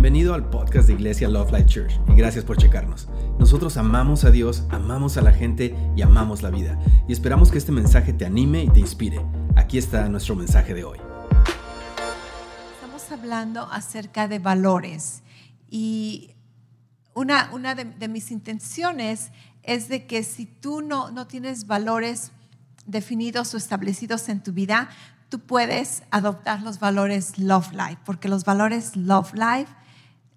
Bienvenido al podcast de Iglesia Love Life Church y gracias por checarnos. Nosotros amamos a Dios, amamos a la gente y amamos la vida. Y esperamos que este mensaje te anime y te inspire. Aquí está nuestro mensaje de hoy. Estamos hablando acerca de valores y una, una de, mis intenciones es de que si tú no, no tienes valores definidos o establecidos en tu vida, tú puedes adoptar los valores Love Life, porque los valores Love Life,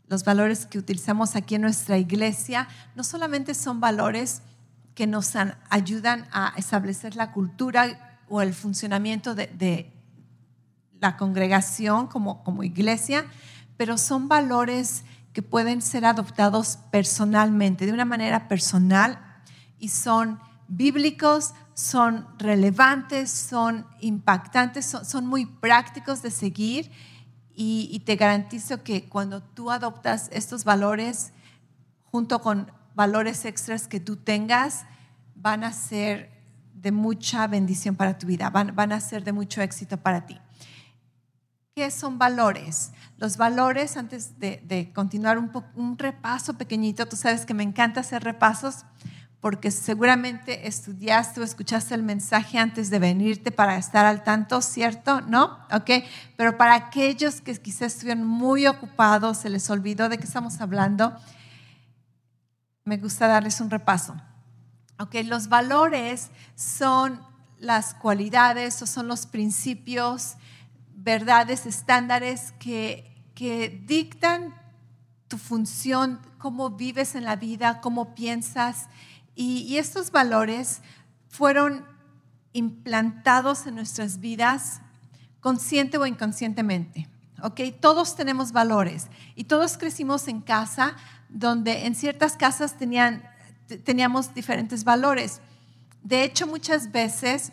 los valores que utilizamos aquí en nuestra iglesia, no solamente son valores que nos ayudan a establecer la cultura o el funcionamiento de, la congregación como, iglesia, pero son valores que pueden ser adoptados personalmente, de una manera personal, y son bíblicos, son relevantes, son impactantes, son, muy prácticos de seguir y, te garantizo que cuando tú adoptas estos valores junto con valores extras que tú tengas, van a ser de mucha bendición para tu vida, van, a ser de mucho éxito para ti. ¿Qué son valores? Los valores, antes de, continuar un, un repaso pequeñito, tú sabes que me encanta hacer repasos, porque seguramente estudiaste o escuchaste el mensaje antes de venirte para estar al tanto, ¿cierto? ¿No? ¿Ok? Pero para aquellos que quizás estuvieron muy ocupados, se les olvidó de qué estamos hablando, me gusta darles un repaso. ¿Ok? Los valores son las cualidades o son los principios, verdades, estándares que, que dictan tu función, cómo vives en la vida, cómo piensas y, estos valores fueron implantados en nuestras vidas consciente o inconscientemente. ¿ok? Todos tenemos valores y todos crecimos en casa donde en ciertas casas tenían, teníamos diferentes valores. De hecho, muchas veces,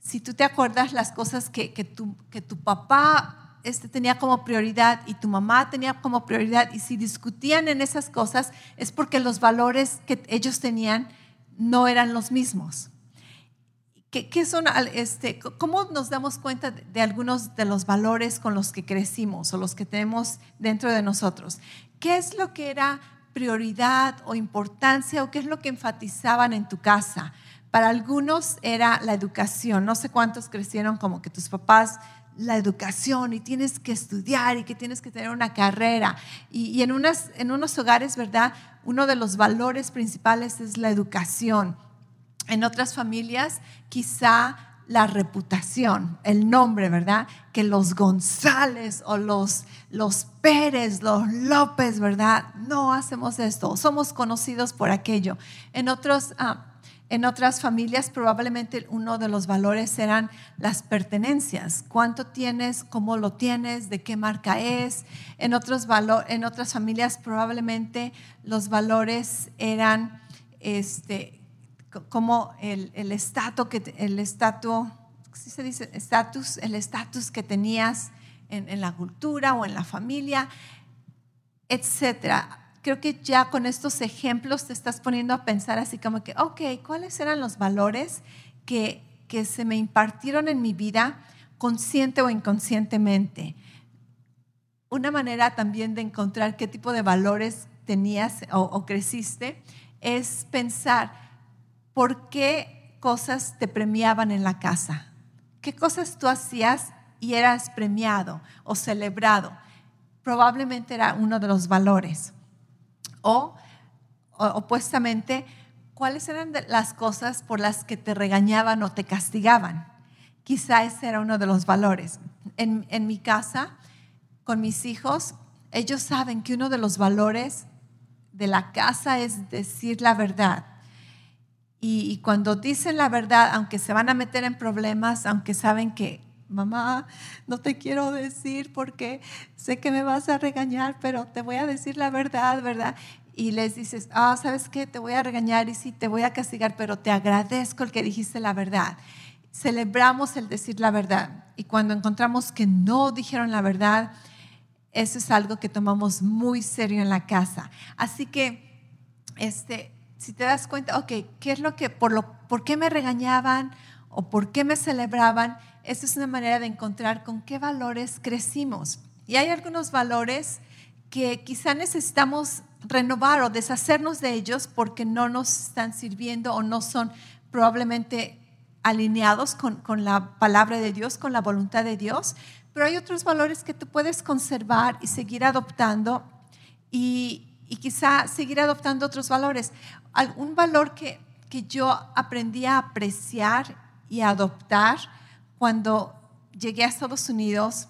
si tú te acuerdas las cosas que, que, tu, que tu papá este, tenía como prioridad y tu mamá tenía como prioridad, y si discutían en esas cosas, es porque los valores que ellos tenían no eran los mismos. ¿Qué, son, este, ¿Cómo nos damos cuenta de algunos de los valores con los que crecimos o los que tenemos dentro de nosotros? ¿Qué es lo que era prioridad o importancia o qué es lo que enfatizaban en tu casa? Para algunos era la educación. No sé cuántos crecieron como que tus papás la educación y tienes que estudiar y que tienes que tener una carrera. Y, en, unas, en unos hogares, ¿verdad? Uno de los valores principales es la educación. En otras familias, quizá la reputación, el nombre, ¿verdad? Que los González o los, los Pérez, los López, ¿verdad? No hacemos esto, somos conocidos por aquello. En otros... Ah, en otras familias probablemente uno de los valores eran las pertenencias. ¿Cuánto tienes? ¿Cómo lo tienes? ¿De qué marca es? En, otros en otras familias probablemente los valores eran este, como el estatus, el. Estatus, el estatus que tenías en, en la cultura o en la familia, etcétera creo que ya con estos ejemplos te estás poniendo a pensar así como que, ok, ¿cuáles eran los valores que, se me impartieron en mi vida consciente o inconscientemente? Una manera también de encontrar qué tipo de valores tenías o, o creciste es pensar por qué cosas te premiaban en la casa, qué cosas tú hacías y eras premiado o celebrado. Probablemente era uno de los valores. O, opuestamente, ¿cuáles eran las cosas por las que te regañaban o te castigaban? Quizá ese era uno de los valores. En, mi casa, con mis hijos, ellos saben que uno de los valores de la casa es decir la verdad. Y, cuando dicen la verdad, aunque se van a meter en problemas, aunque saben que, mamá, no te quiero decir porque sé que me vas a regañar, pero te voy a decir la verdad, ¿verdad? Y les dices, ah, ¿sabes qué? Te voy a regañar y sí, te voy a castigar, pero te agradezco el que dijiste la verdad. Celebramos el decir la verdad. Y cuando encontramos que no dijeron la verdad, eso es algo que tomamos muy serio en la casa. Así que, este, si te das cuenta, ok, ¿qué es lo que, por, lo, por qué me regañaban o por qué me celebraban? Esa es una manera de encontrar con qué valores crecimos. Y hay algunos valores que quizá necesitamos renovar o deshacernos de ellos porque no nos están sirviendo o no son probablemente alineados con, la palabra de Dios, con la voluntad de Dios, pero hay otros valores que tú puedes conservar y seguir adoptando y, quizá seguir adoptando otros valores. Un valor que, que yo aprendí a apreciar y a adoptar cuando llegué a Estados Unidos,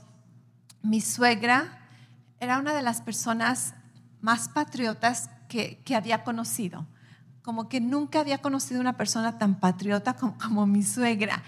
mi suegra era una de las personas más patriotas que, había conocido. Como que nunca había conocido una persona tan patriota como, como mi suegra.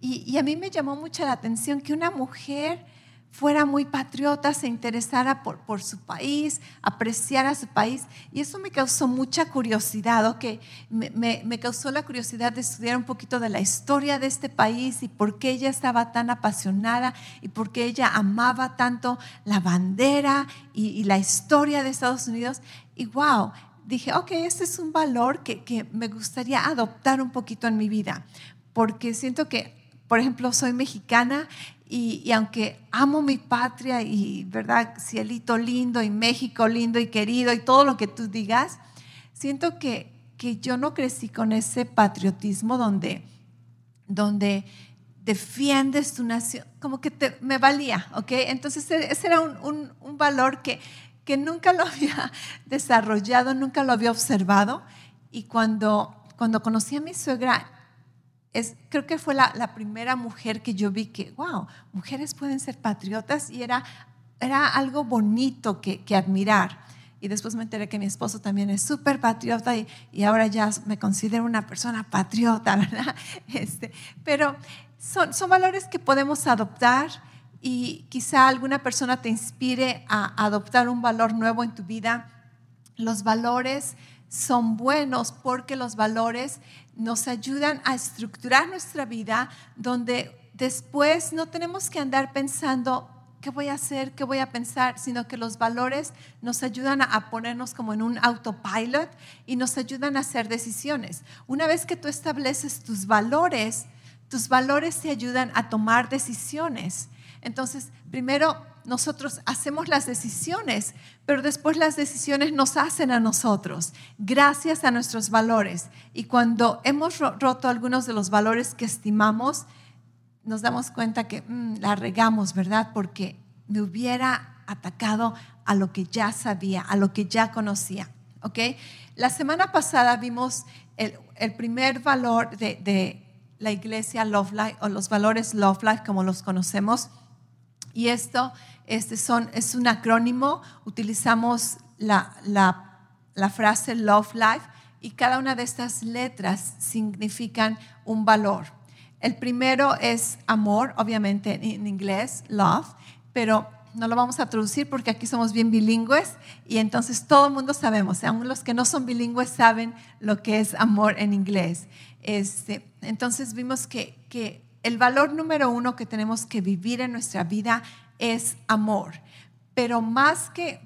Y, y, a mí me llamó mucho la atención que una mujer fuera muy patriota, se interesara por, por, su país, apreciara su país. Y eso me causó mucha curiosidad, que me, me, me, causó la curiosidad de estudiar un poquito de la historia de este país y por qué ella estaba tan apasionada y por qué ella amaba tanto la bandera y, y la historia de Estados Unidos. Y wow, dije, ok, este es un valor que, que me gustaría adoptar un poquito en mi vida, porque siento que, por ejemplo, soy mexicana y, aunque amo mi patria y, ¿verdad? Cielito lindo y México lindo y querido y todo lo que tú digas, siento que, que yo no crecí con ese patriotismo donde, donde defiendes tu nación, como que te, me valía, ¿ok? Entonces e, ese era un, un, un valor que, que nunca lo había desarrollado, nunca lo había observado. Y cuando, cuando conocí a mi suegra, es, creo que fue la, primera mujer que yo vi que, wow, mujeres pueden ser patriotas y era, era algo bonito que, que admirar. Y después me enteré que mi esposo también es súper patriota y, y, ahora ya me considero una persona patriota, ¿verdad? Este, pero son, son valores que podemos adoptar y quizá alguna persona te inspire a adoptar un valor nuevo en tu vida. Los valores son buenos porque los valores nos ayudan a estructurar nuestra vida donde después no tenemos que andar pensando qué voy a hacer, qué voy a pensar, sino que los valores nos ayudan a, ponernos como en un autopilot y nos ayudan a hacer decisiones. Una vez que tú estableces tus valores, tus valores te ayudan a tomar decisiones. Entonces, primero nosotros hacemos las decisiones, pero después las decisiones nos hacen a nosotros, gracias a nuestros valores. Y cuando hemos roto algunos de los valores que estimamos, nos damos cuenta que mm, la regamos, ¿verdad? Porque me hubiera atacado a lo que ya sabía, a lo que ya conocía. ¿Ok? La semana pasada vimos el, primer valor de, de, la iglesia Love Life o los valores Love Life como los conocemos. Y esto este son, es un acrónimo, utilizamos la, la, la frase Love Life y cada una de estas letras significan un valor. El primero es amor, obviamente en inglés, love, pero no lo vamos a traducir porque aquí somos bien bilingües y entonces todo el mundo sabemos, aún los que no son bilingües saben lo que es amor en inglés. Este, entonces vimos que, que el valor número uno que tenemos que vivir en nuestra vida es amor. Pero más que,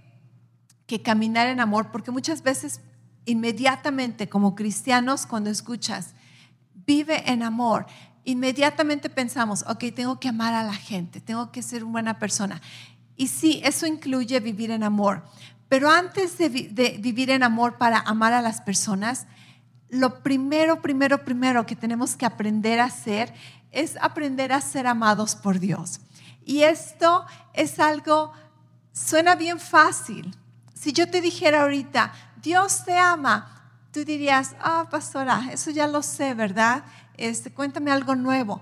que caminar en amor, porque muchas veces inmediatamente como cristianos cuando escuchas, vive en amor, inmediatamente pensamos, ok, tengo que amar a la gente, tengo que ser una buena persona. Y sí, eso incluye vivir en amor. Pero antes de, de, vivir en amor para amar a las personas, lo primero, primero, primero que tenemos que aprender a hacer es aprender a ser amados por Dios. Y esto es algo, suena bien fácil. Si yo te dijera ahorita, Dios te ama, tú dirías, ah, pastora, eso ya lo sé, ¿verdad? Este, cuéntame algo nuevo.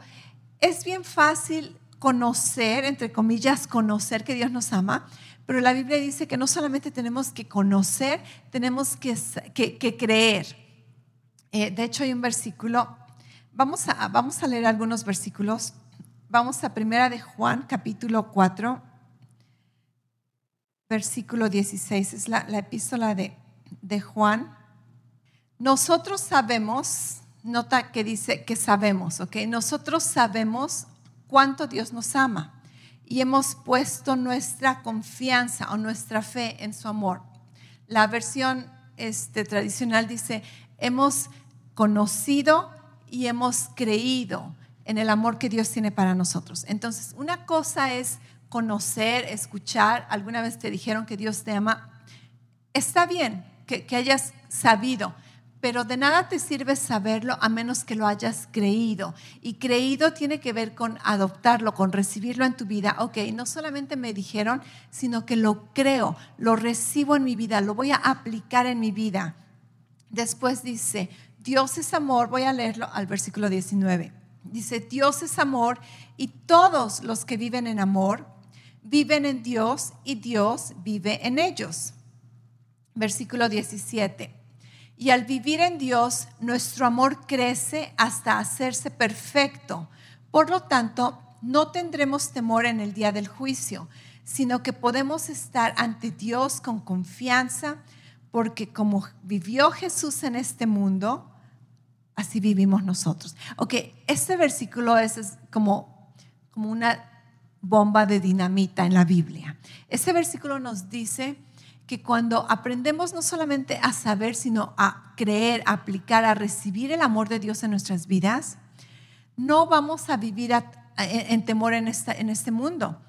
Es bien fácil conocer, entre comillas, conocer que Dios nos ama, pero la Biblia dice que no solamente tenemos que conocer, tenemos que, que, creer. Eh, de hecho, hay un versículo, vamos a, vamos a leer algunos versículos Vamos a primera de Juan, capítulo 4, versículo 16. Es la, epístola de, de Juan. Nosotros sabemos, nota que dice que sabemos, ¿ok? Nosotros sabemos cuánto Dios nos ama y hemos puesto nuestra confianza o nuestra fe en su amor. La versión este, tradicional dice, hemos conocido y hemos creído en el amor que Dios tiene para nosotros. Entonces, una cosa es conocer, escuchar, alguna vez te dijeron que Dios te ama, está bien que, hayas sabido, pero de nada te sirve saberlo a menos que lo hayas creído. Y creído tiene que ver con adoptarlo, con recibirlo en tu vida. Ok, no solamente me dijeron, sino que lo creo, lo recibo en mi vida, lo voy a aplicar en mi vida. Después dice, Dios es amor, voy a leerlo al versículo 19. Dice, Dios es amor y todos los que viven en amor viven en Dios y Dios vive en ellos. Versículo 17. Y al vivir en Dios, nuestro amor crece hasta hacerse perfecto. Por lo tanto, no tendremos temor en el día del juicio, sino que podemos estar ante Dios con confianza, porque como vivió Jesús en este mundo, así vivimos nosotros. Ok, este versículo es, como, como una bomba de dinamita en la Biblia. Este versículo nos dice que cuando aprendemos no solamente a saber, sino a creer, a aplicar, a recibir el amor de Dios en nuestras vidas, no vamos a vivir en temor en, en este mundo.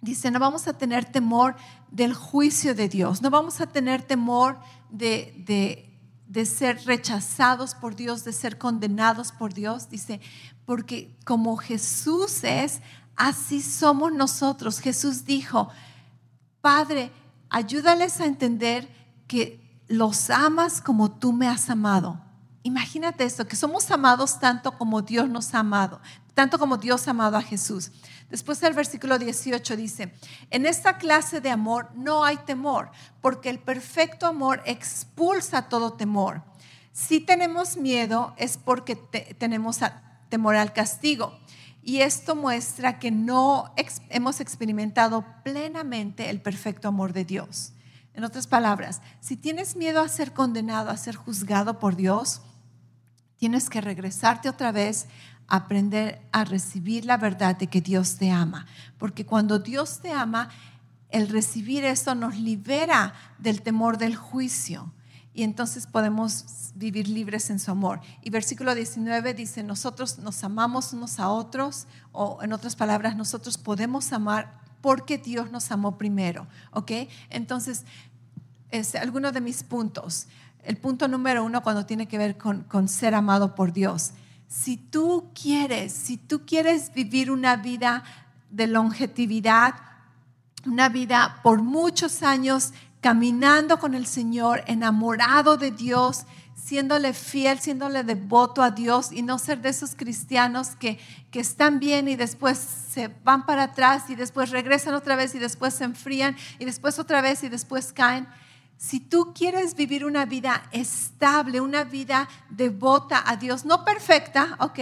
Dice, no vamos a tener temor del juicio de Dios, no vamos a tener temor de, de, de ser rechazados por Dios, de ser condenados por Dios. Dice, porque como Jesús es, así somos nosotros. Jesús dijo, Padre, ayúdales a entender que los amas como tú me has amado. Imagínate esto, que somos amados tanto como Dios nos ha amado, tanto como Dios ha amado a Jesús. Después del versículo 18 dice, en esta clase de amor no hay temor, porque el perfecto amor expulsa todo temor. Si tenemos miedo es porque tenemos temor al castigo. Y esto muestra que no hemos experimentado plenamente el perfecto amor de Dios. En otras palabras, si tienes miedo a ser condenado, a ser juzgado por Dios, tienes que regresarte otra vez aprender a recibir la verdad de que Dios te ama. Porque cuando Dios te ama, el recibir eso nos libera del temor del juicio y entonces podemos vivir libres en su amor. Y versículo 19 dice, nosotros nos amamos unos a otros, o en otras palabras, nosotros podemos amar porque Dios nos amó primero, ¿ok? Entonces, es alguno de mis puntos. El punto número uno cuando tiene que ver con, con ser amado por Dios. Si tú quieres, si tú quieres vivir una vida de longevidad, una vida por muchos años caminando con el Señor, enamorado de Dios, siéndole fiel, siéndole devoto a Dios y no ser de esos cristianos que, que están bien y después se van para atrás y después regresan otra vez y después se enfrían y después otra vez y después caen. Si tú quieres vivir una vida estable, una vida devota a Dios, no perfecta, ¿ok?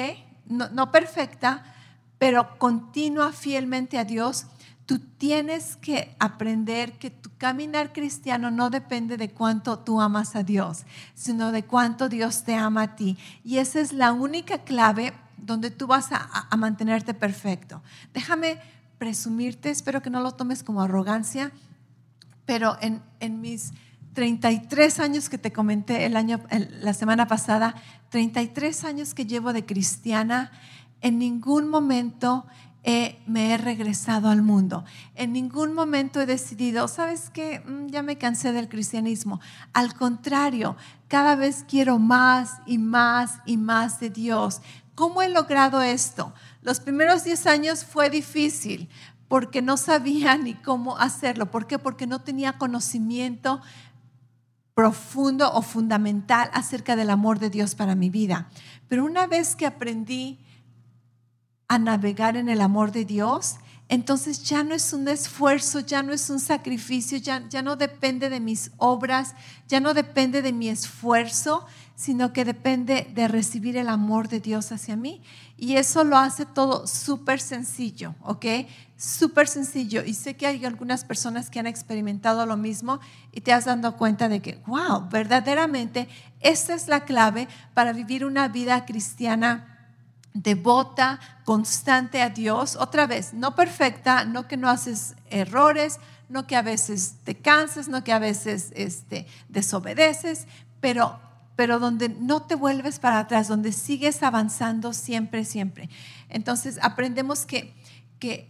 No, perfecta, pero continua fielmente a Dios, Tú tienes que aprender que tu caminar cristiano no depende de cuánto tú amas a Dios, sino de cuánto Dios te ama a ti. Y esa es la única clave donde tú vas a, mantenerte perfecto. Déjame presumirte, espero que no lo tomes como arrogancia, pero en, mis 33 años que te comenté el año, la semana pasada, 33 años que llevo de cristiana, en ningún momento me he regresado al mundo. En ningún momento he decidido, ¿sabes qué? Mm, ya me cansé del cristianismo. Al contrario, cada vez quiero más y más y más de Dios. ¿Cómo he logrado esto? Los primeros 10 años fue difícil porque no sabía ni cómo hacerlo. ¿Por qué? Porque no tenía conocimiento profundo o fundamental acerca del amor de Dios para mi vida. Pero una vez que aprendí a navegar en el amor de Dios, entonces ya no es un esfuerzo, ya no es un sacrificio, ya, ya no depende de mis obras, ya no depende de mi esfuerzo, sino que depende de recibir el amor de Dios hacia mí. Y eso lo hace todo súper sencillo, ¿ok? Súper sencillo. Y sé que hay algunas personas que han experimentado lo mismo y te has dado cuenta de que, wow, verdaderamente esta es la clave para vivir una vida cristiana devota, constante a Dios. Otra vez, no perfecta, no que no haces errores, no que a veces te cansas, no que a veces este, desobedeces, pero, pero donde no te vuelves para atrás, donde sigues avanzando siempre, siempre. Entonces aprendemos que, que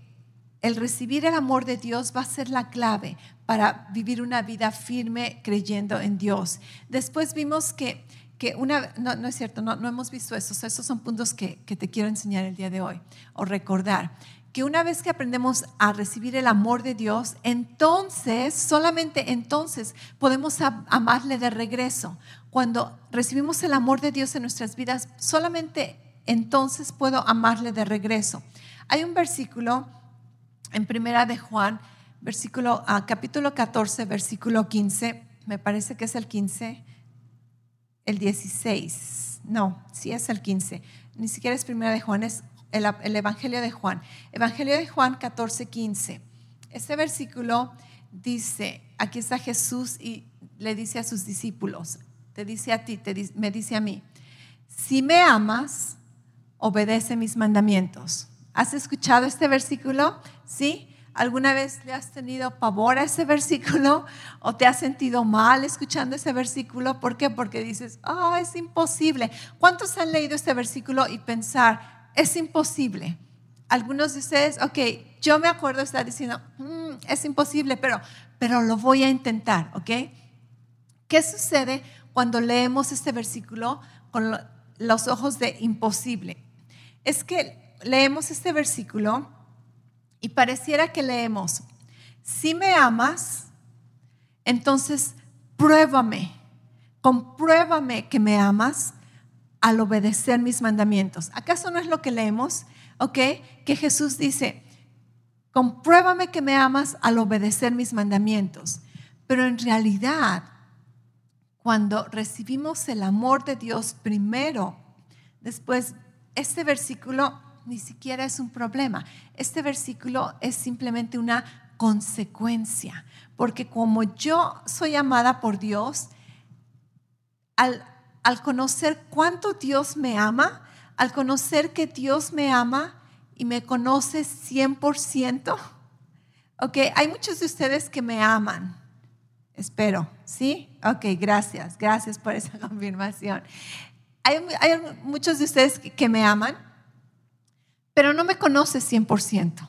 el recibir el amor de Dios va a ser la clave para vivir una vida firme creyendo en Dios. Después vimos que, que una, no, es cierto, no, no hemos visto eso, esos son puntos que, que te quiero enseñar el día de hoy o recordar que una vez que aprendemos a recibir el amor de Dios, entonces, solamente entonces, podemos amarle de regreso. Cuando recibimos el amor de Dios en nuestras vidas, solamente entonces puedo amarle de regreso. Hay un versículo en Primera de Juan, versículo, ah, capítulo 14, versículo 15, me parece que es el 15, el 16, no, sí es el 15, ni siquiera es Primera de Juan, es el, Evangelio de Juan. Evangelio de Juan 14, 15. Este versículo dice, aquí está Jesús y le dice a sus discípulos, te dice a ti, te, me dice a mí, si me amas, obedece mis mandamientos. ¿Has escuchado este versículo? ¿Sí? ¿Alguna vez le has tenido pavor a ese versículo o te has sentido mal escuchando ese versículo? ¿Por qué? Porque dices, ah, es imposible. ¿Cuántos han leído este versículo y pensar, es imposible. Algunos de ustedes, ok, yo me acuerdo estar diciendo, mm, es imposible, pero, pero lo voy a intentar, ¿ok? ¿Qué sucede cuando leemos este versículo con los ojos de imposible? Es que leemos este versículo y pareciera que leemos, si me amas, entonces pruébame, compruébame que me amas al obedecer mis mandamientos. ¿Acaso no es lo que leemos? ¿Ok? Que Jesús dice, compruébame que me amas al obedecer mis mandamientos. Pero en realidad, cuando recibimos el amor de Dios primero, después, este versículo ni siquiera es un problema. Este versículo es simplemente una consecuencia. Porque como yo soy amada por Dios, al al conocer cuánto Dios me ama, al conocer que Dios me ama y me conoce 100%, ok, hay muchos de ustedes que me aman, espero, ¿sí? Ok, gracias, gracias por esa confirmación. Hay, muchos de ustedes que, me aman, pero no me conoce 100%.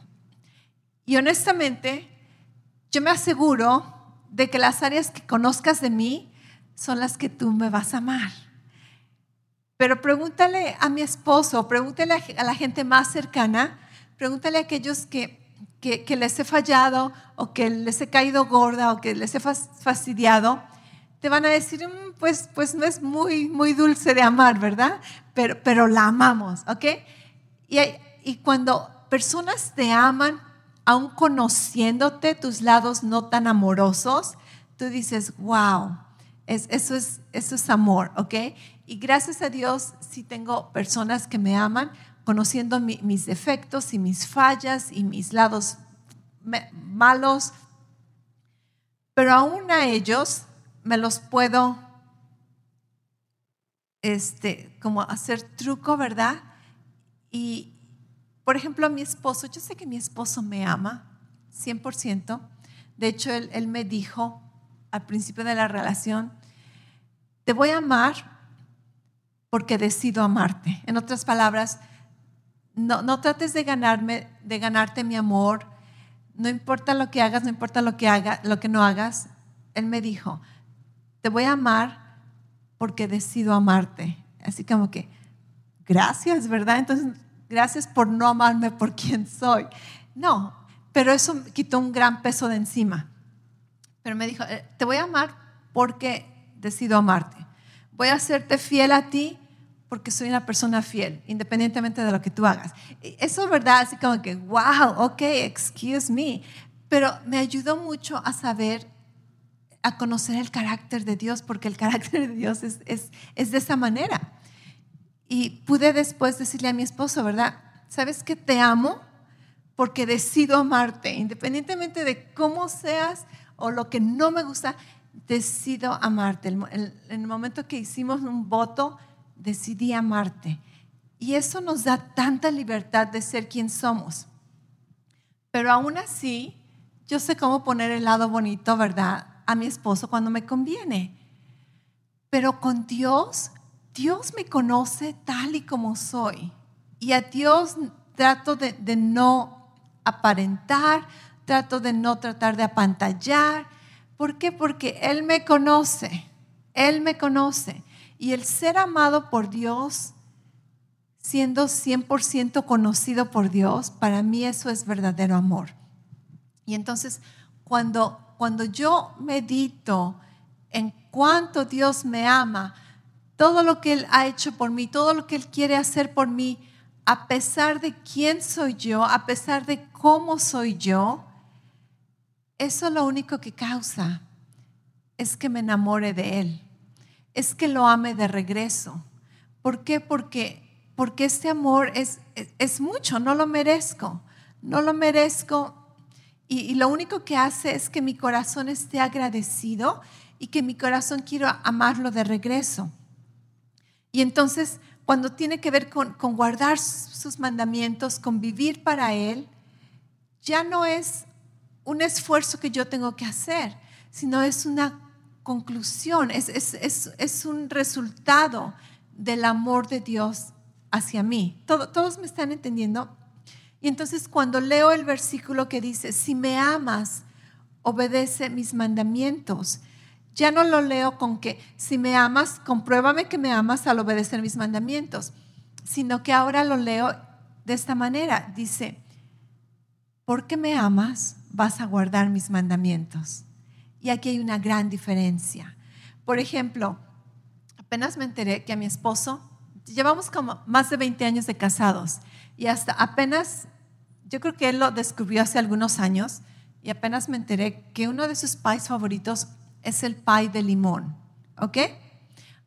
Y honestamente, yo me aseguro de que las áreas que conozcas de mí son las que tú me vas a amar. Pero pregúntale a mi esposo, pregúntale a la gente más cercana, pregúntale a aquellos que, que, les he fallado o que les he caído gorda o que les he fastidiado. Te van a decir, mm, pues, pues no es muy, muy dulce de amar, ¿verdad? Pero, pero la amamos, ¿ok? Y, y cuando personas te aman, aún conociéndote tus lados no tan amorosos, tú dices, wow, eso, es, eso es amor, ¿ok? Y gracias a Dios sí tengo personas que me aman, conociendo mis defectos y mis fallas y mis lados malos, pero aún a ellos me los puedo, este, como hacer truco, ¿verdad? Y, por ejemplo, a mi esposo, yo sé que mi esposo me ama 100%. De hecho, él, él me dijo al principio de la relación, te voy a amar porque decido amarte. En otras palabras, no, no trates de ganarme, de ganarte mi amor. No importa lo que hagas, no importa lo que haga, lo que no hagas. Él me dijo, te voy a amar porque decido amarte. Así como que, gracias, ¿verdad? Entonces, gracias por no amarme por quien soy. No, pero eso quitó un gran peso de encima. Pero me dijo, eh, te voy a amar porque decido amarte. Voy a hacerte fiel a ti porque soy una persona fiel, independientemente de lo que tú hagas. Eso es verdad, así como que, wow, ok, excuse me. Pero me ayudó mucho a saber, a conocer el carácter de Dios, porque el carácter de Dios es, es, es de esa manera. Y pude después decirle a mi esposo, ¿verdad? ¿Sabes que te amo? Porque decido amarte, independientemente de cómo seas o lo que no me gusta, decido amarte. En el momento que hicimos un voto, decidí amarte. Y eso nos da tanta libertad de ser quien somos. Pero aún así, yo sé cómo poner el lado bonito, ¿verdad? A mi esposo cuando me conviene. Pero con Dios, Dios me conoce tal y como soy. Y a Dios trato de, no aparentar, trato de no tratar de apantallar. ¿Por qué? Porque Él me conoce, Él me conoce. Y el ser amado por Dios, siendo 100% conocido por Dios, para mí eso es verdadero amor. Y entonces, cuando, cuando yo medito en cuánto Dios me ama, todo lo que Él ha hecho por mí, todo lo que Él quiere hacer por mí, a pesar de quién soy yo, a pesar de cómo soy yo, eso lo único que causa es que me enamore de Él, es que lo ame de regreso. ¿Por qué? Porque, porque este amor es, es, mucho, no lo merezco, no lo merezco. Y, lo único que hace es que mi corazón esté agradecido y que mi corazón quiera amarlo de regreso. Y entonces, cuando tiene que ver con, guardar sus mandamientos, con vivir para Él, ya no es un esfuerzo que yo tengo que hacer, sino es una conclusión, es, es, un resultado del amor de Dios hacia mí. ¿Todos me están entendiendo? Y entonces cuando leo el versículo que dice, si me amas, obedece mis mandamientos, ya no lo leo con que si me amas, compruébame que me amas al obedecer mis mandamientos, sino que ahora lo leo de esta manera. Dice, porque me amas, vas a guardar mis mandamientos. Y aquí hay una gran diferencia. Por ejemplo, apenas me enteré que a mi esposo, llevamos como más de 20 años de casados y hasta apenas, yo creo que él lo descubrió hace algunos años y apenas me enteré que uno de sus pais favoritos es el pie de limón, ¿ok?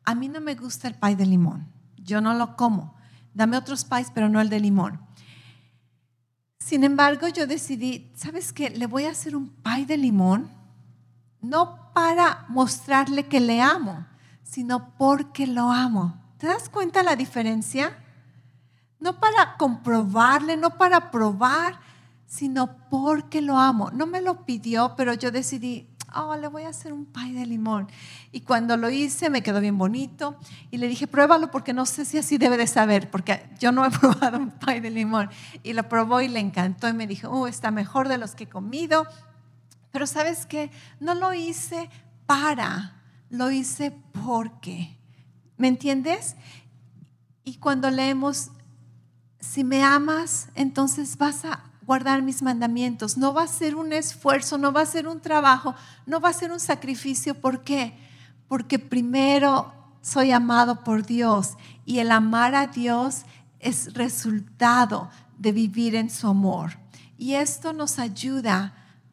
A mí no me gusta el pie de limón, yo no lo como. Dame otros pies, pero no el de limón. Sin embargo, yo decidí, ¿sabes qué? Le voy a hacer un pie de limón, no para mostrarle que le amo, sino porque lo amo. ¿Te das cuenta la diferencia? No para comprobarle, no para probar, sino porque lo amo. No me lo pidió, pero yo decidí, oh, le voy a hacer un pie de limón. Y cuando lo hice me quedó bien bonito y le dije, pruébalo porque no sé si así debe de saber, porque yo no he probado un pie de limón. Y lo probó y le encantó y me dijo, oh, está mejor de los que he comido. Pero sabes qué, no lo hice para, lo hice porque. ¿Me entiendes? Y cuando leemos, si me amas, entonces vas a guardar mis mandamientos. No va a ser un esfuerzo, no va a ser un trabajo, no va a ser un sacrificio. ¿Por qué? Porque primero soy amado por Dios y el amar a Dios es resultado de vivir en su amor. Y esto nos ayuda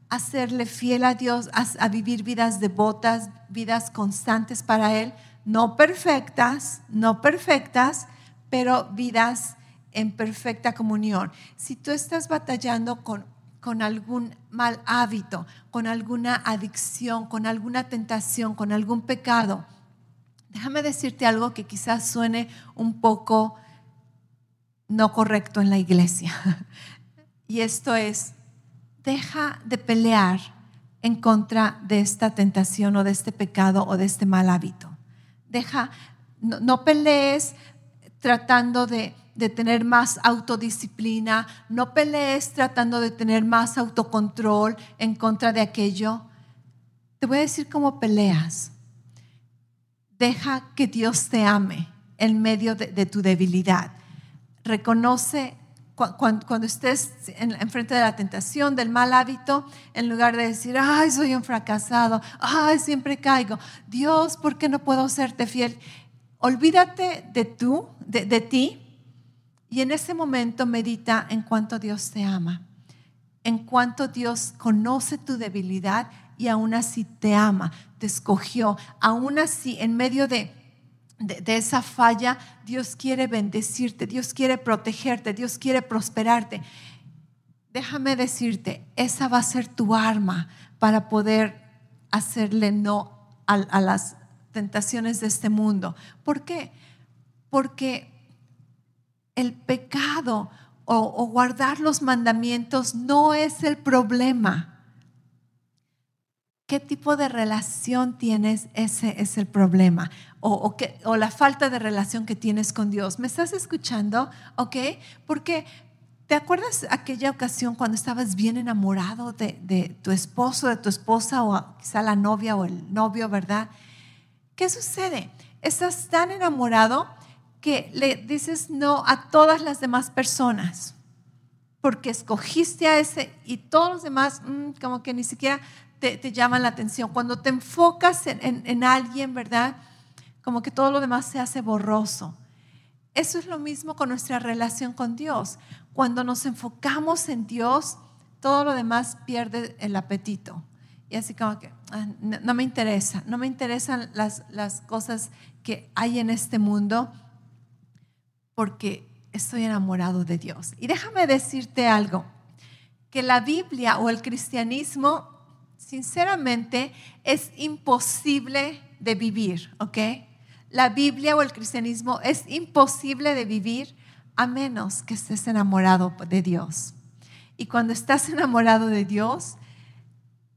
a serle fiel a Dios, a, vivir vidas devotas, vidas constantes para Él, no perfectas, no perfectas, pero vidas en perfecta comunión. Si tú estás batallando con, con algún mal hábito, con alguna adicción, con alguna tentación, con algún pecado, déjame decirte algo que quizás suene un poco no correcto en la iglesia. Y esto es, deja de pelear en contra de esta tentación o de este pecado o de este mal hábito. Deja, no pelees tratando de de tener más autodisciplina, no pelees tratando de tener más autocontrol en contra de aquello. Te voy a decir cómo peleas. Deja que Dios te ame en medio de, tu debilidad. Reconoce cuando, estés en, frente de la tentación, del mal hábito, en lugar de decir, ay, soy un fracasado, ay, siempre caigo, Dios, ¿por qué no puedo serte fiel? Olvídate de tú, de ti, y en ese momento medita en cuánto Dios te ama, en cuánto Dios conoce tu debilidad y aún así te ama, te escogió. Aún así, en medio de, de, esa falla, Dios quiere bendecirte, Dios quiere protegerte, Dios quiere prosperarte. Déjame decirte, esa va a ser tu arma para poder hacerle no a, a las tentaciones de este mundo. ¿Por qué? Porque el pecado o, guardar los mandamientos no es el problema. ¿Qué tipo de relación tienes? Ese es el problema. O, la falta de relación que tienes con Dios. ¿Me estás escuchando? ¿Ok? Porque ¿Te acuerdas aquella ocasión cuando estabas bien enamorado de, de, tu esposo, de tu esposa o quizá la novia o el novio, verdad? ¿Qué sucede? Estás tan enamorado que le dices no a todas las demás personas porque escogiste a ese y todos los demás mm, como que ni siquiera te, te, llaman la atención. Cuando te enfocas en, en, en alguien, ¿verdad? Como que todo lo demás se hace borroso. Eso es lo mismo con nuestra relación con Dios. Cuando nos enfocamos en Dios, todo lo demás pierde el apetito. Y así como que ah, no, me interesa, no me interesan las, las cosas que hay en este mundo porque estoy enamorado de Dios. Y déjame decirte algo, que la Biblia o el cristianismo, sinceramente, es imposible de vivir, ¿ok? La Biblia o el cristianismo es imposible de vivir a menos que estés enamorado de Dios. Y cuando estás enamorado de Dios,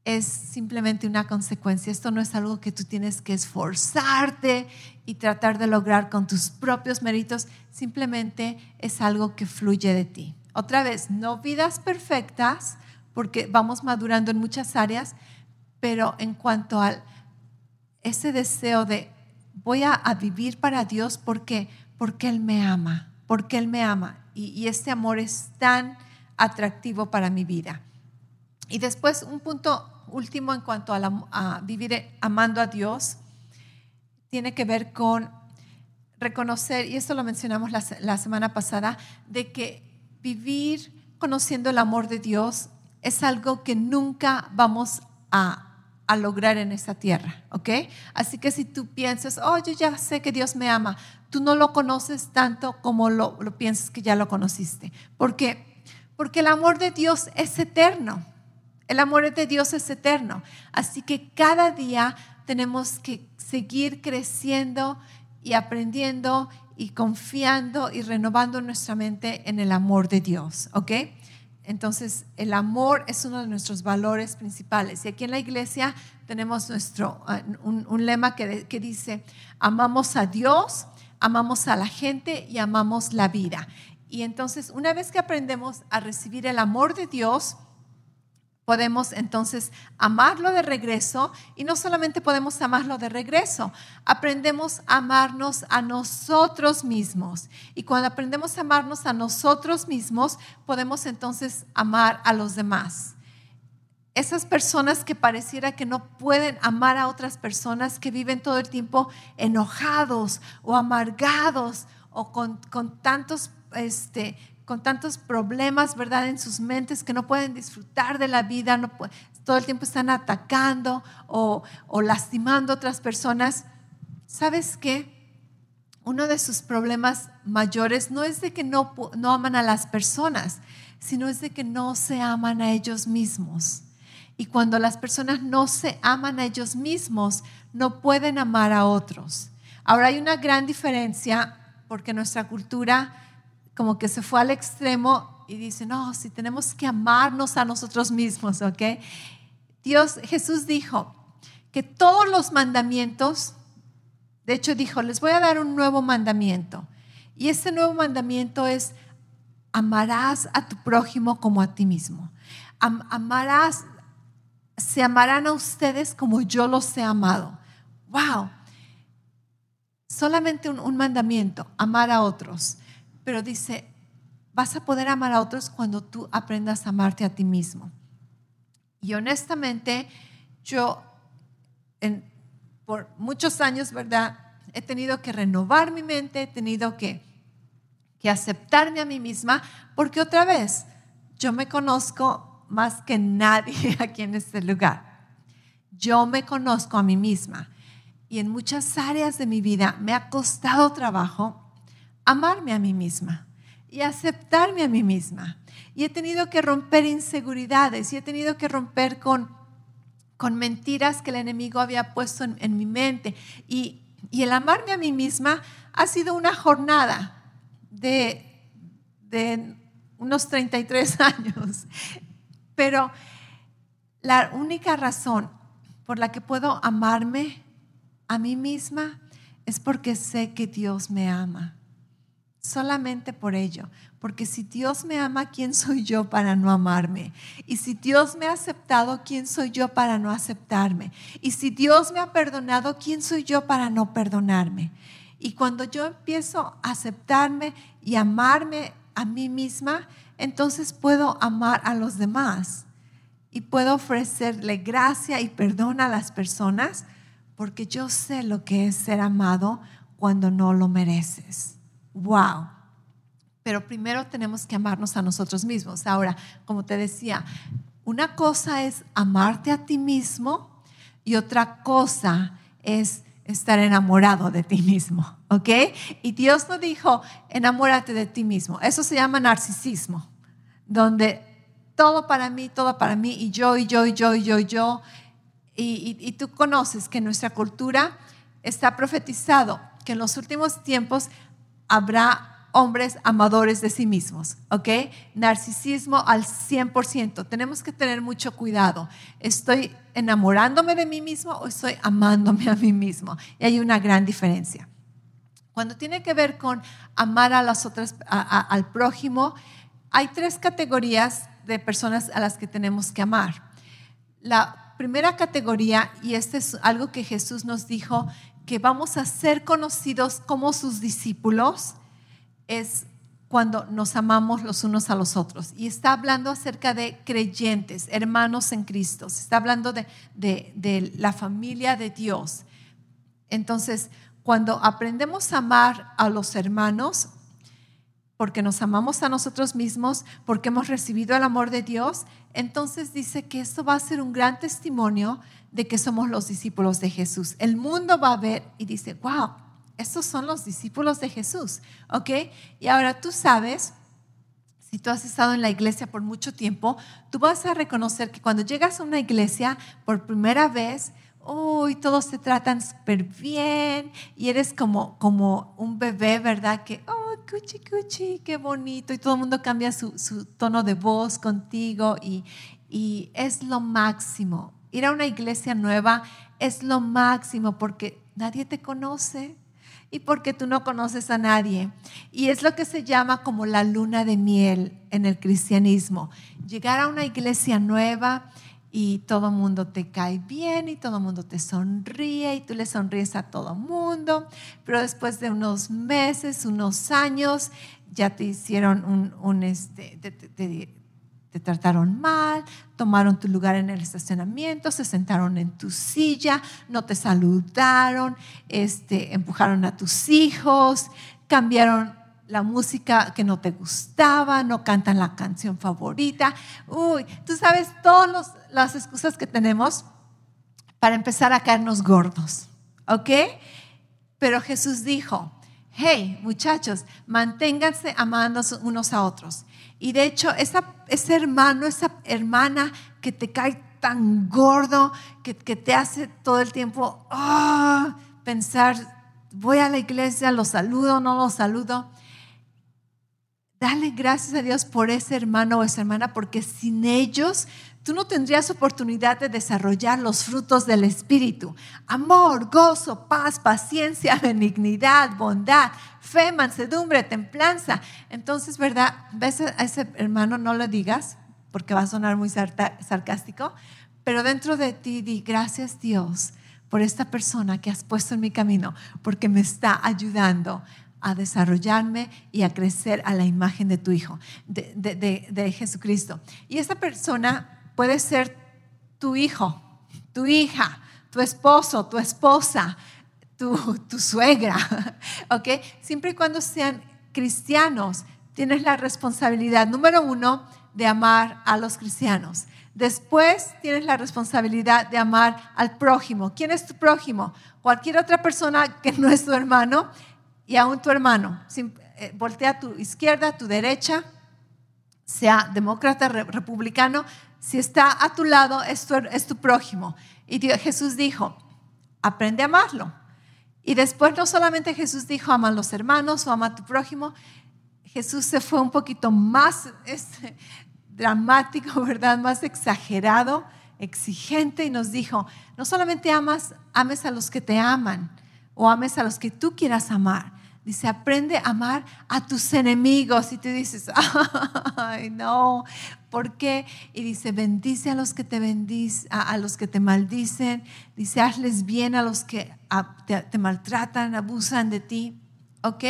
es simplemente una consecuencia. Esto no es algo que tú tienes que esforzarte y tratar de lograr con tus propios méritos, simplemente es algo que fluye de ti. Otra vez, no vidas perfectas, porque vamos madurando en muchas áreas, pero en cuanto a ese deseo de voy a, vivir para Dios, ¿por qué? Porque Él me ama porque Él me ama y, este amor es tan atractivo para mi vida. Y después un punto último en cuanto a, vivir amando a Dios, tiene que ver con reconocer, y esto lo mencionamos la, la semana pasada, de que vivir conociendo el amor de Dios es algo que nunca vamos a a lograr en esta tierra, ¿ok? Así que si tú piensas, oh, yo ya sé que Dios me ama, tú no lo conoces tanto como lo, lo piensas que ya lo conociste. ¿Por qué? Porque el amor de Dios es eterno. El amor de Dios es eterno. Así que cada día tenemos que seguir creciendo y aprendiendo y confiando y renovando nuestra mente en el amor de Dios, ¿ok? Entonces, el amor es uno de nuestros valores principales. Y aquí en la iglesia tenemos nuestro, ah, un, lema que, que dice, amamos a Dios, amamos a la gente y amamos la vida. Y entonces, una vez que aprendemos a recibir el amor de Dios, podemos entonces amarlo de regreso y no solamente podemos amarlo de regreso, aprendemos a amarnos a nosotros mismos. Y cuando aprendemos a amarnos a nosotros mismos, podemos entonces amar a los demás. Esas personas que pareciera que no pueden amar a otras personas, que viven todo el tiempo enojados o amargados o con, con tantos este, con tantos problemas, ¿verdad?, en sus mentes que no pueden disfrutar de la vida, no todo el tiempo están atacando o, lastimando a otras personas. ¿Sabes qué? Uno de sus problemas mayores no es de que no, no aman a las personas, sino es de que no se aman a ellos mismos. Y cuando las personas no se aman a ellos mismos, no pueden amar a otros. Ahora hay una gran diferencia porque nuestra cultura como que se fue al extremo y dice, no, si tenemos que amarnos a nosotros mismos, ¿ok? Dios, Jesús dijo que todos los mandamientos, de hecho dijo, les voy a dar un nuevo mandamiento. Y ese nuevo mandamiento es, amarás a tu prójimo como a ti mismo. amarás, se amarán a ustedes como yo los he amado. ¡Wow! Solamente un mandamiento, amar a otros. Pero dice, vas a poder amar a otros cuando tú aprendas a amarte a ti mismo. Y honestamente, yo por muchos años, ¿verdad? He tenido que renovar mi mente, he tenido que, que aceptarme a mí misma, porque otra vez, yo me conozco más que nadie aquí en este lugar. Yo me conozco a mí misma. Y en muchas áreas de mi vida me ha costado trabajo amarme a mí misma y aceptarme a mí misma. Y he tenido que romper inseguridades y he tenido que romper con, con mentiras que el enemigo había puesto en, mi mente. Y, y, el amarme a mí misma ha sido una jornada de, de unos 33 años. Pero la única razón por la que puedo amarme a mí misma es porque sé que Dios me ama solamente por ello. Porque si Dios me ama, ¿quién soy yo para no amarme? Y si Dios me ha aceptado, ¿quién soy yo para no aceptarme? Y si Dios me ha perdonado, ¿quién soy yo para no perdonarme? Y cuando yo empiezo a aceptarme y amarme a mí misma, entonces puedo amar a los demás y puedo ofrecerle gracia y perdón a las personas porque yo sé lo que es ser amado cuando no lo mereces. Wow. Pero primero tenemos que amarnos a nosotros mismos. Ahora, como te decía, una cosa es amarte a ti mismo y otra cosa es estar enamorado de ti mismo, ¿ok? Y Dios no dijo, enamórate de ti mismo. Eso se llama narcisismo, donde todo para mí, todo para mí, y yo, y yo, y yo, y yo, y yo. Y, tú conoces que nuestra cultura está profetizado que en los últimos tiempos habrá hombres amadores de sí mismos, ¿ok? Narcisismo al 100%. Tenemos que tener mucho cuidado. ¿Estoy enamorándome de mí mismo o estoy amándome a mí mismo? Y hay una gran diferencia. Cuando tiene que ver con amar a las otras, al prójimo, hay tres categorías de personas a las que tenemos que amar. La primera categoría, y este es algo que Jesús nos dijo, que vamos a ser conocidos como sus discípulos, es cuando nos amamos los unos a los otros. Y está hablando acerca de creyentes, hermanos en Cristo. está hablando de, de la familia de Dios. Entonces, cuando aprendemos a amar a los hermanos, porque nos amamos a nosotros mismos, porque hemos recibido el amor de Dios, entonces dice que esto va a ser un gran testimonio de que somos los discípulos de Jesús. El mundo va a ver y dice, wow, estos son los discípulos de Jesús, ¿ok? Y ahora tú sabes, si tú has estado en la iglesia por mucho tiempo, tú vas a reconocer que cuando llegas a una iglesia por primera vez, uy, todos te tratan súper bien y eres como, como un bebé, ¿verdad? Que, oh, cuchi, cuchi, qué bonito. Y todo el mundo cambia su, su tono de voz contigo y, y es lo máximo. Ir a una iglesia nueva es lo máximo porque nadie te conoce y porque tú no conoces a nadie. Y es lo que se llama como la luna de miel en el cristianismo. Llegar a una iglesia nueva y todo el mundo te cae bien y todo el mundo te sonríe y tú le sonríes a todo el mundo, pero después de unos meses, unos años, ya te hicieron un, este, te, trataron mal, tomaron tu lugar en el estacionamiento, se sentaron en tu silla, no te saludaron, este, empujaron a tus hijos, cambiaron la música que no te gustaba, no cantan la canción favorita. Uy, tú sabes todas las excusas que tenemos para empezar a caernos gordos, ¿ok? Pero Jesús dijo, hey muchachos, manténganse amando unos a otros. Y de hecho, ese hermano, esa hermana que te cae tan gordo, que, te hace todo el tiempo ah, pensar, voy a la iglesia, lo saludo, no lo saludo Dale gracias a Dios por ese hermano o esa hermana, porque sin ellos tú no tendrías oportunidad de desarrollar los frutos del Espíritu. Amor, gozo, paz, paciencia, benignidad, bondad, fe, mansedumbre, templanza. Entonces, ¿verdad? ¿Ves a ese hermano? No lo digas, porque va a sonar muy sarcástico, pero dentro de ti di gracias Dios por esta persona que has puesto en mi camino, porque me está ayudando a desarrollarme y a crecer a la imagen de tu Hijo, de, Jesucristo. Y esta persona puede ser tu hijo, tu hija, tu esposo, tu esposa, tu, suegra, ¿ok? Siempre y cuando sean cristianos, tienes la responsabilidad, número uno, de amar a los cristianos. Después tienes la responsabilidad de amar al prójimo. ¿Quién es tu prójimo? Cualquier otra persona que no es tu hermano y aún tu hermano. Eh, voltea a tu izquierda, a tu derecha, sea demócrata, republicano, si está a tu lado es tu, prójimo. Y Jesús dijo, aprende a amarlo. Y después no solamente Jesús dijo, ama a los hermanos o ama a tu prójimo, Jesús se fue un poquito más este, dramático, ¿verdad? Más exagerado, exigente y nos dijo, no solamente amas, ames a los que te aman o ames a los que tú quieras amar, Dice, aprende a amar a tus enemigos. Y tú dices, ay, no, ¿por qué? Y dice, bendice a los que te bendicen, a, los que te maldicen. Dice, hazles bien a los que te, te maltratan, abusan de ti. ¿Ok?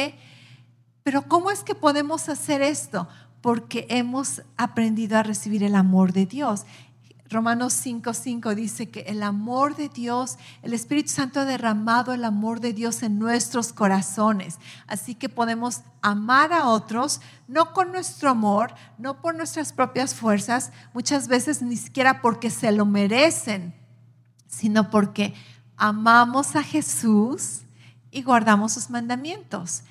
Pero ¿cómo es que podemos hacer esto? Porque hemos aprendido a recibir el amor de Dios. Romanos 5:5 dice que el amor de Dios, el Espíritu Santo ha derramado el amor de Dios en nuestros corazones. Así que podemos amar a otros, no con nuestro amor, no por nuestras propias fuerzas, muchas veces ni siquiera porque se lo merecen, sino porque amamos a Jesús y guardamos sus mandamientos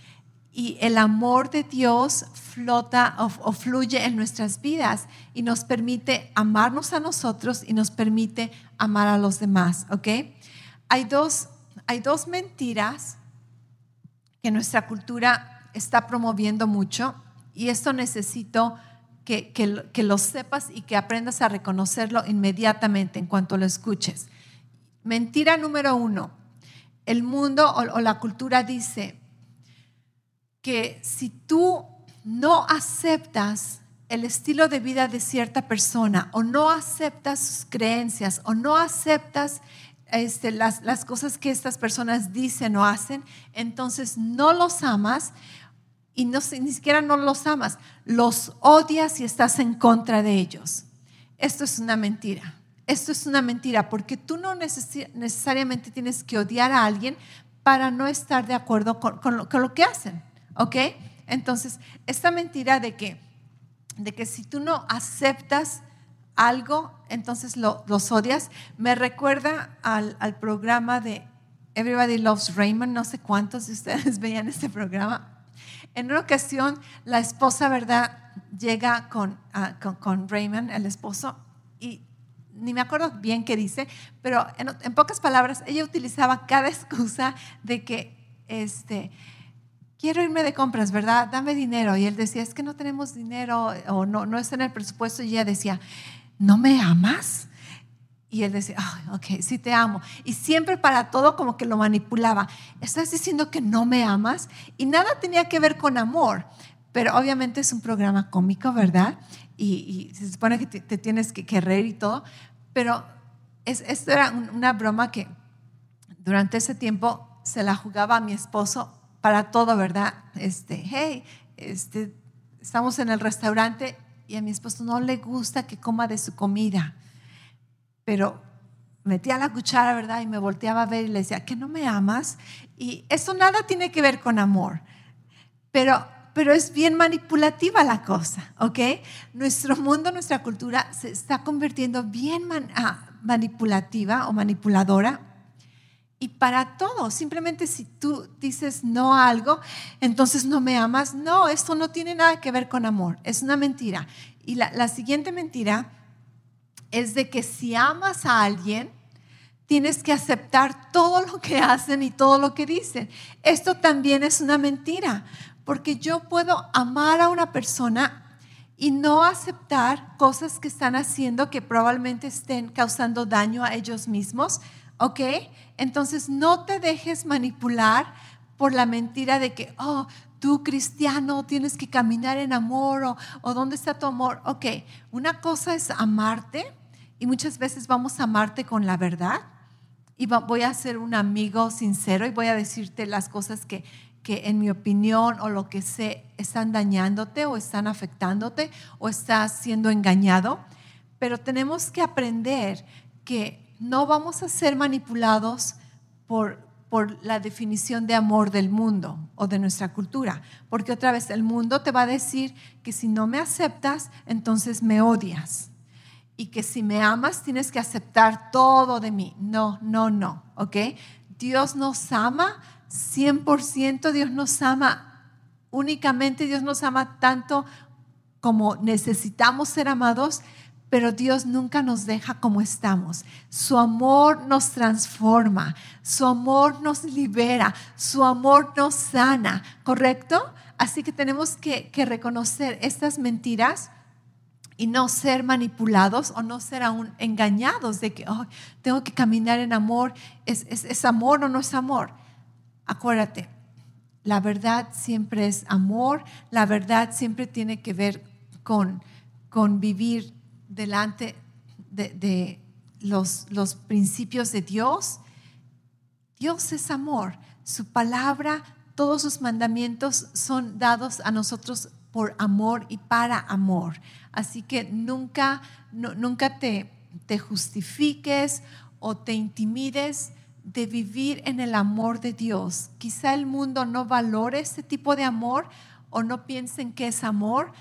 y el amor de Dios flota o, fluye en nuestras vidas y nos permite amarnos a nosotros y nos permite amar a los demás, ¿ok? Hay dos, hay dos mentiras que nuestra cultura está promoviendo mucho y esto necesito que, que, lo sepas y que aprendas a reconocerlo inmediatamente en cuanto lo escuches. Mentira número uno, el mundo o la cultura dice, si tú no aceptas el estilo de vida de cierta persona o no aceptas sus creencias o no aceptas este, las, cosas que estas personas dicen o hacen, entonces no los amas y ni siquiera no los amas, los odias y estás en contra de ellos. Esto es una mentira. Esto es una mentira porque tú no necesariamente tienes que odiar a alguien para no estar de acuerdo con lo que hacen. ¿Ok? Entonces, esta mentira de que, de que si tú no aceptas algo, entonces lo, los odias, me recuerda al, al, programa de Everybody Loves Raymond, no sé cuántos de ustedes veían este programa. En una ocasión, la esposa, ¿verdad?, llega con, ah, con, con, Raymond, el esposo, y ni me acuerdo bien qué dice, pero en pocas palabras, ella utilizaba cada excusa de que, este, quiero irme de compras, ¿verdad? Dame dinero. Y él decía, es que no tenemos dinero o no, no está en el presupuesto. Y ella decía, ¿no me amas? Y él decía, ok, sí te amo. Y siempre para todo como que lo manipulaba. Estás diciendo que no me amas y nada tenía que ver con amor. Pero obviamente es un programa cómico, ¿verdad? Y, se supone que te, tienes que, reír y todo. Pero es, esto era una broma que durante ese tiempo se la jugaba a mi esposo para todo, ¿verdad? Este, hey, este, estamos en el restaurante y a mi esposo no le gusta que coma de su comida, pero metía la cuchara, ¿verdad? Y me volteaba a ver y le decía, ¿que no me amas? Y eso nada tiene que ver con amor, pero, pero es bien manipulativa la cosa, ¿ok? Nuestro mundo, nuestra cultura se está convirtiendo bien ah, manipulativa o manipuladora y para todo. Simplemente si tú dices no a algo, entonces no me amas. No, esto no tiene nada que ver con amor. Es una mentira. Y la, siguiente mentira es de que si amas a alguien, tienes que aceptar todo lo que hacen y todo lo que dicen. Esto también es una mentira, porque yo puedo amar a una persona y no aceptar cosas que están haciendo que probablemente estén causando daño a ellos mismos ¿ok? Entonces no te dejes manipular por la mentira de que, oh, tú cristiano tienes que caminar en amor o, o dónde está tu amor. Ok, una cosa es amarte y muchas veces vamos a amarte con la verdad y voy a ser un amigo sincero y voy a decirte las cosas que, que en mi opinión o lo que sé están dañándote o están afectándote o estás siendo engañado. Pero tenemos que aprender que no vamos a ser manipulados por, por la definición de amor del mundo o de nuestra cultura, porque otra vez el mundo te va a decir que si no me aceptas, entonces me odias. Y que si me amas, tienes que aceptar todo de mí. No, no, no, ¿ok? Dios nos ama 100%, Dios nos ama únicamente, Dios nos ama tanto como necesitamos ser amados, pero Dios nunca nos deja como estamos. Su amor nos transforma, su amor nos libera, su amor nos sana, ¿correcto? Así que tenemos que, reconocer estas mentiras y no ser manipulados o no ser aún engañados de que tengo que caminar en amor, ¿Es, ¿Es, amor o no es amor. Acuérdate, la verdad siempre es amor, la verdad siempre tiene que ver con, con vivir delante de, los, los principios de Dios. Dios es amor, su palabra, todos sus mandamientos son dados a nosotros por amor y para amor. Así que nunca, nunca te, te justifiques o te intimides de vivir en el amor de Dios. Quizá el mundo no valore este tipo de amor o no piensen que es amor,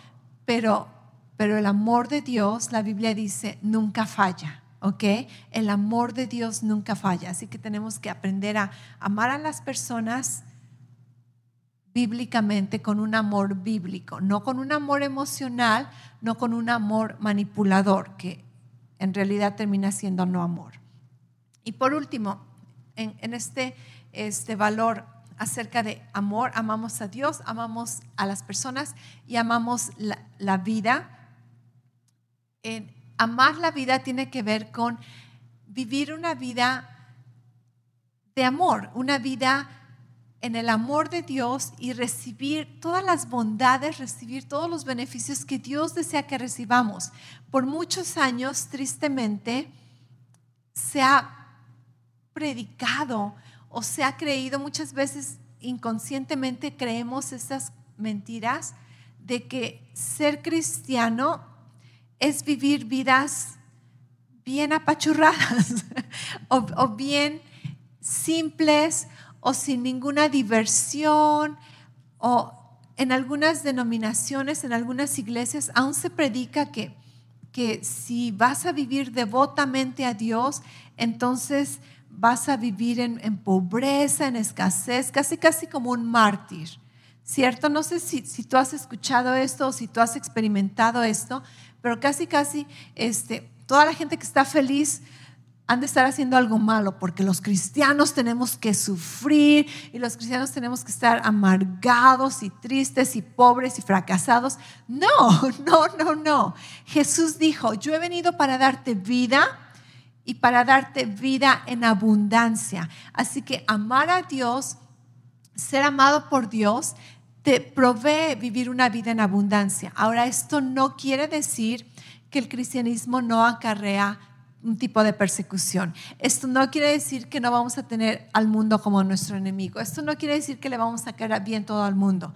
pero, pero el amor de Dios, la Biblia dice, nunca falla. ¿ok? El amor de Dios nunca falla. Así que tenemos que aprender a amar a las personas bíblicamente con un amor bíblico, no con un amor emocional, no con un amor manipulador, que en realidad termina siendo no amor. Y por último, en, este, este valor acerca de amor, amamos a Dios, amamos a las personas y amamos la, vida. En, amar la vida tiene que ver con vivir una vida de amor, una vida en el amor de Dios y recibir todas las bondades, recibir todos los beneficios que Dios desea que recibamos. Por muchos años, tristemente, se ha predicado o se ha creído, muchas veces inconscientemente creemos estas mentiras de que ser cristiano es vivir vidas bien apachurradas o, bien simples o sin ninguna diversión o en algunas denominaciones, en algunas iglesias, aún se predica que, que si vas a vivir devotamente a Dios, entonces vas a vivir en, pobreza, en escasez, casi casi como un mártir. ¿Cierto? No sé si, tú has escuchado esto o si tú has experimentado esto, pero casi casi este, toda la gente que está feliz han de estar haciendo algo malo, porque los cristianos tenemos que sufrir y los cristianos tenemos que estar amargados y tristes y pobres y fracasados. No, no, no, no. Jesús dijo, yo he venido para darte vida y para darte vida en abundancia. Así que amar a Dios, ser amado por Dios, te provee vivir una vida en abundancia. Ahora, esto no quiere decir que el cristianismo no acarrea un tipo de persecución. Esto no quiere decir que no vamos a tener al mundo como nuestro enemigo. Esto no quiere decir que le vamos a caer bien todo al mundo.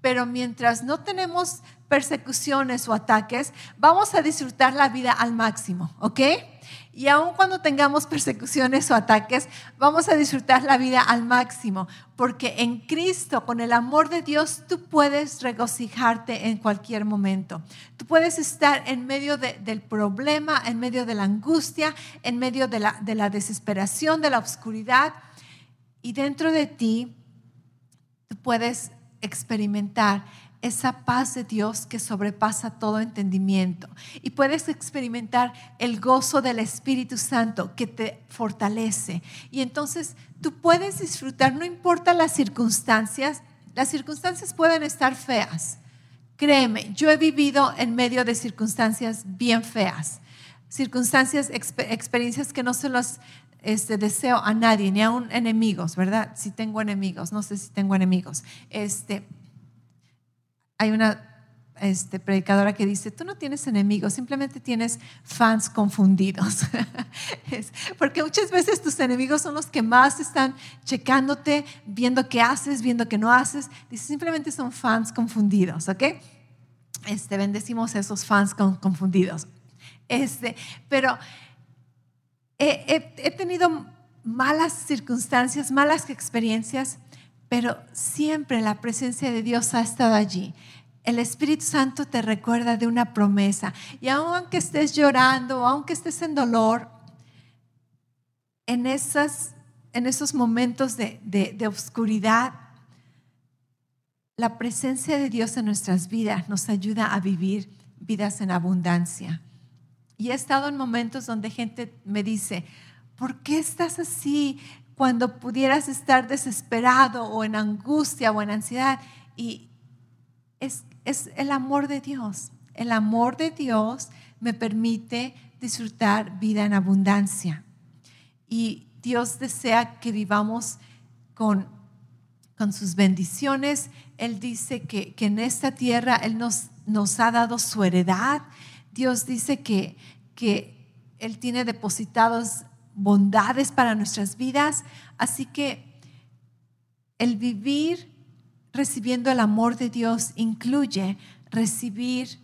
Pero mientras no tenemos persecuciones o ataques, vamos a disfrutar la vida al máximo, ¿ok? Y aun cuando tengamos persecuciones o ataques, vamos a disfrutar la vida al máximo, porque en Cristo, con el amor de Dios, tú puedes regocijarte en cualquier momento. Tú puedes estar en medio del problema, en medio de la angustia, en medio de la, de la desesperación, de la oscuridad, y dentro de ti tú puedes experimentar esa paz de Dios que sobrepasa todo entendimiento. Y puedes experimentar el gozo del Espíritu Santo que te fortalece. Y entonces tú puedes disfrutar, no importa las circunstancias, las circunstancias pueden estar feas. Créeme, yo he vivido en medio de circunstancias bien feas, circunstancias, experiencias que no se los este, deseo a nadie, ni a un enemigos, ¿verdad? Si tengo enemigos, no sé si tengo enemigos. Este, hay una este, predicadora que dice, tú no tienes enemigos, simplemente tienes fans confundidos. porque muchas veces tus enemigos son los que más están checándote, viendo qué haces, viendo qué no haces. Dice, simplemente son fans confundidos, ¿ok? Este, bendecimos a esos fans confundidos. Este, pero he, he tenido malas circunstancias, malas experiencias pero siempre la presencia de Dios ha estado allí. El Espíritu Santo te recuerda de una promesa. Y aunque estés llorando, aunque estés en dolor, en, esas, en esos momentos de, de, de oscuridad, la presencia de Dios en nuestras vidas nos ayuda a vivir vidas en abundancia. Y he estado en momentos donde gente me dice, ¿por qué estás así? Cuando pudieras estar desesperado o en angustia o en ansiedad. Y es, es el amor de Dios. El amor de Dios me permite disfrutar vida en abundancia. Y Dios desea que vivamos con, con sus bendiciones. Él dice que, en esta tierra Él nos, nos ha dado su heredad. Dios dice que, que Él tiene depositados bondades para nuestras vidas. Así que el vivir recibiendo el amor de Dios incluye recibir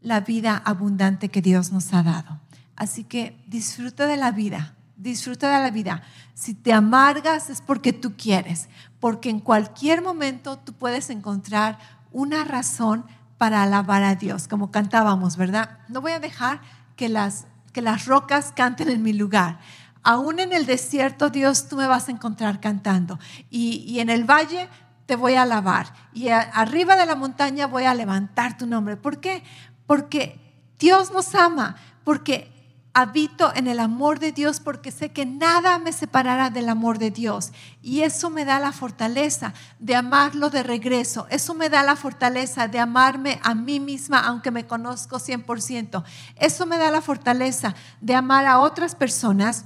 la vida abundante que Dios nos ha dado. Así que disfruta de la vida, disfruta de la vida. Si te amargas es porque tú quieres, porque en cualquier momento tú puedes encontrar una razón para alabar a Dios, como cantábamos, ¿verdad? No voy a dejar que las, que las rocas canten en mi lugar. Aún en el desierto, Dios, tú me vas a encontrar cantando. Y, y en el valle te voy a alabar. Y arriba de la montaña voy a levantar tu nombre. ¿Por qué? Porque Dios nos ama, porque habito en el amor de Dios, porque sé que nada me separará del amor de Dios. Y eso me da la fortaleza de amarlo de regreso. Eso me da la fortaleza de amarme a mí misma, aunque me conozco 100%. Eso me da la fortaleza de amar a otras personas.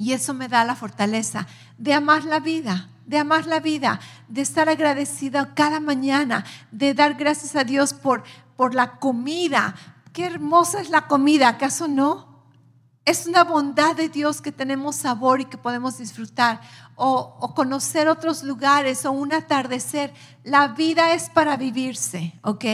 Y eso me da la fortaleza de amar la vida de amar la vida, de estar agradecida cada mañana, de dar gracias a Dios por, por la comida. Qué hermosa es la comida, ¿acaso no? Es una bondad de Dios que tenemos sabor y que podemos disfrutar. O, conocer otros lugares o un atardecer. La vida es para vivirse, ¿ok?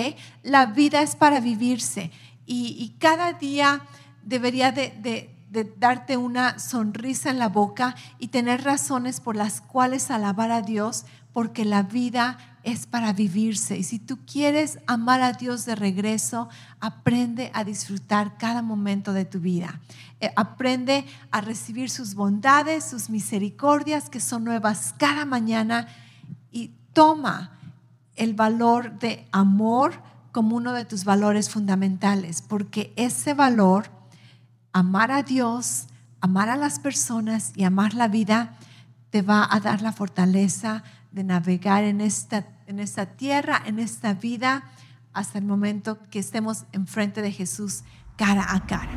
La vida es para vivirse. Y, cada día debería de de darte una sonrisa en la boca y tener razones por las cuales alabar a Dios, porque la vida es para vivirse. Y si tú quieres amar a Dios de regreso, aprende a disfrutar cada momento de tu vida. Eh, aprende a recibir sus bondades, sus misericordias que son nuevas cada mañana y toma el valor de amor como uno de tus valores fundamentales, porque ese valor amar a Dios, amar a las personas y amar la vida te va a dar la fortaleza de navegar en esta, en esta tierra, en esta vida, hasta el momento que estemos enfrente de Jesús cara a cara.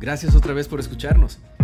Gracias otra vez por escucharnos.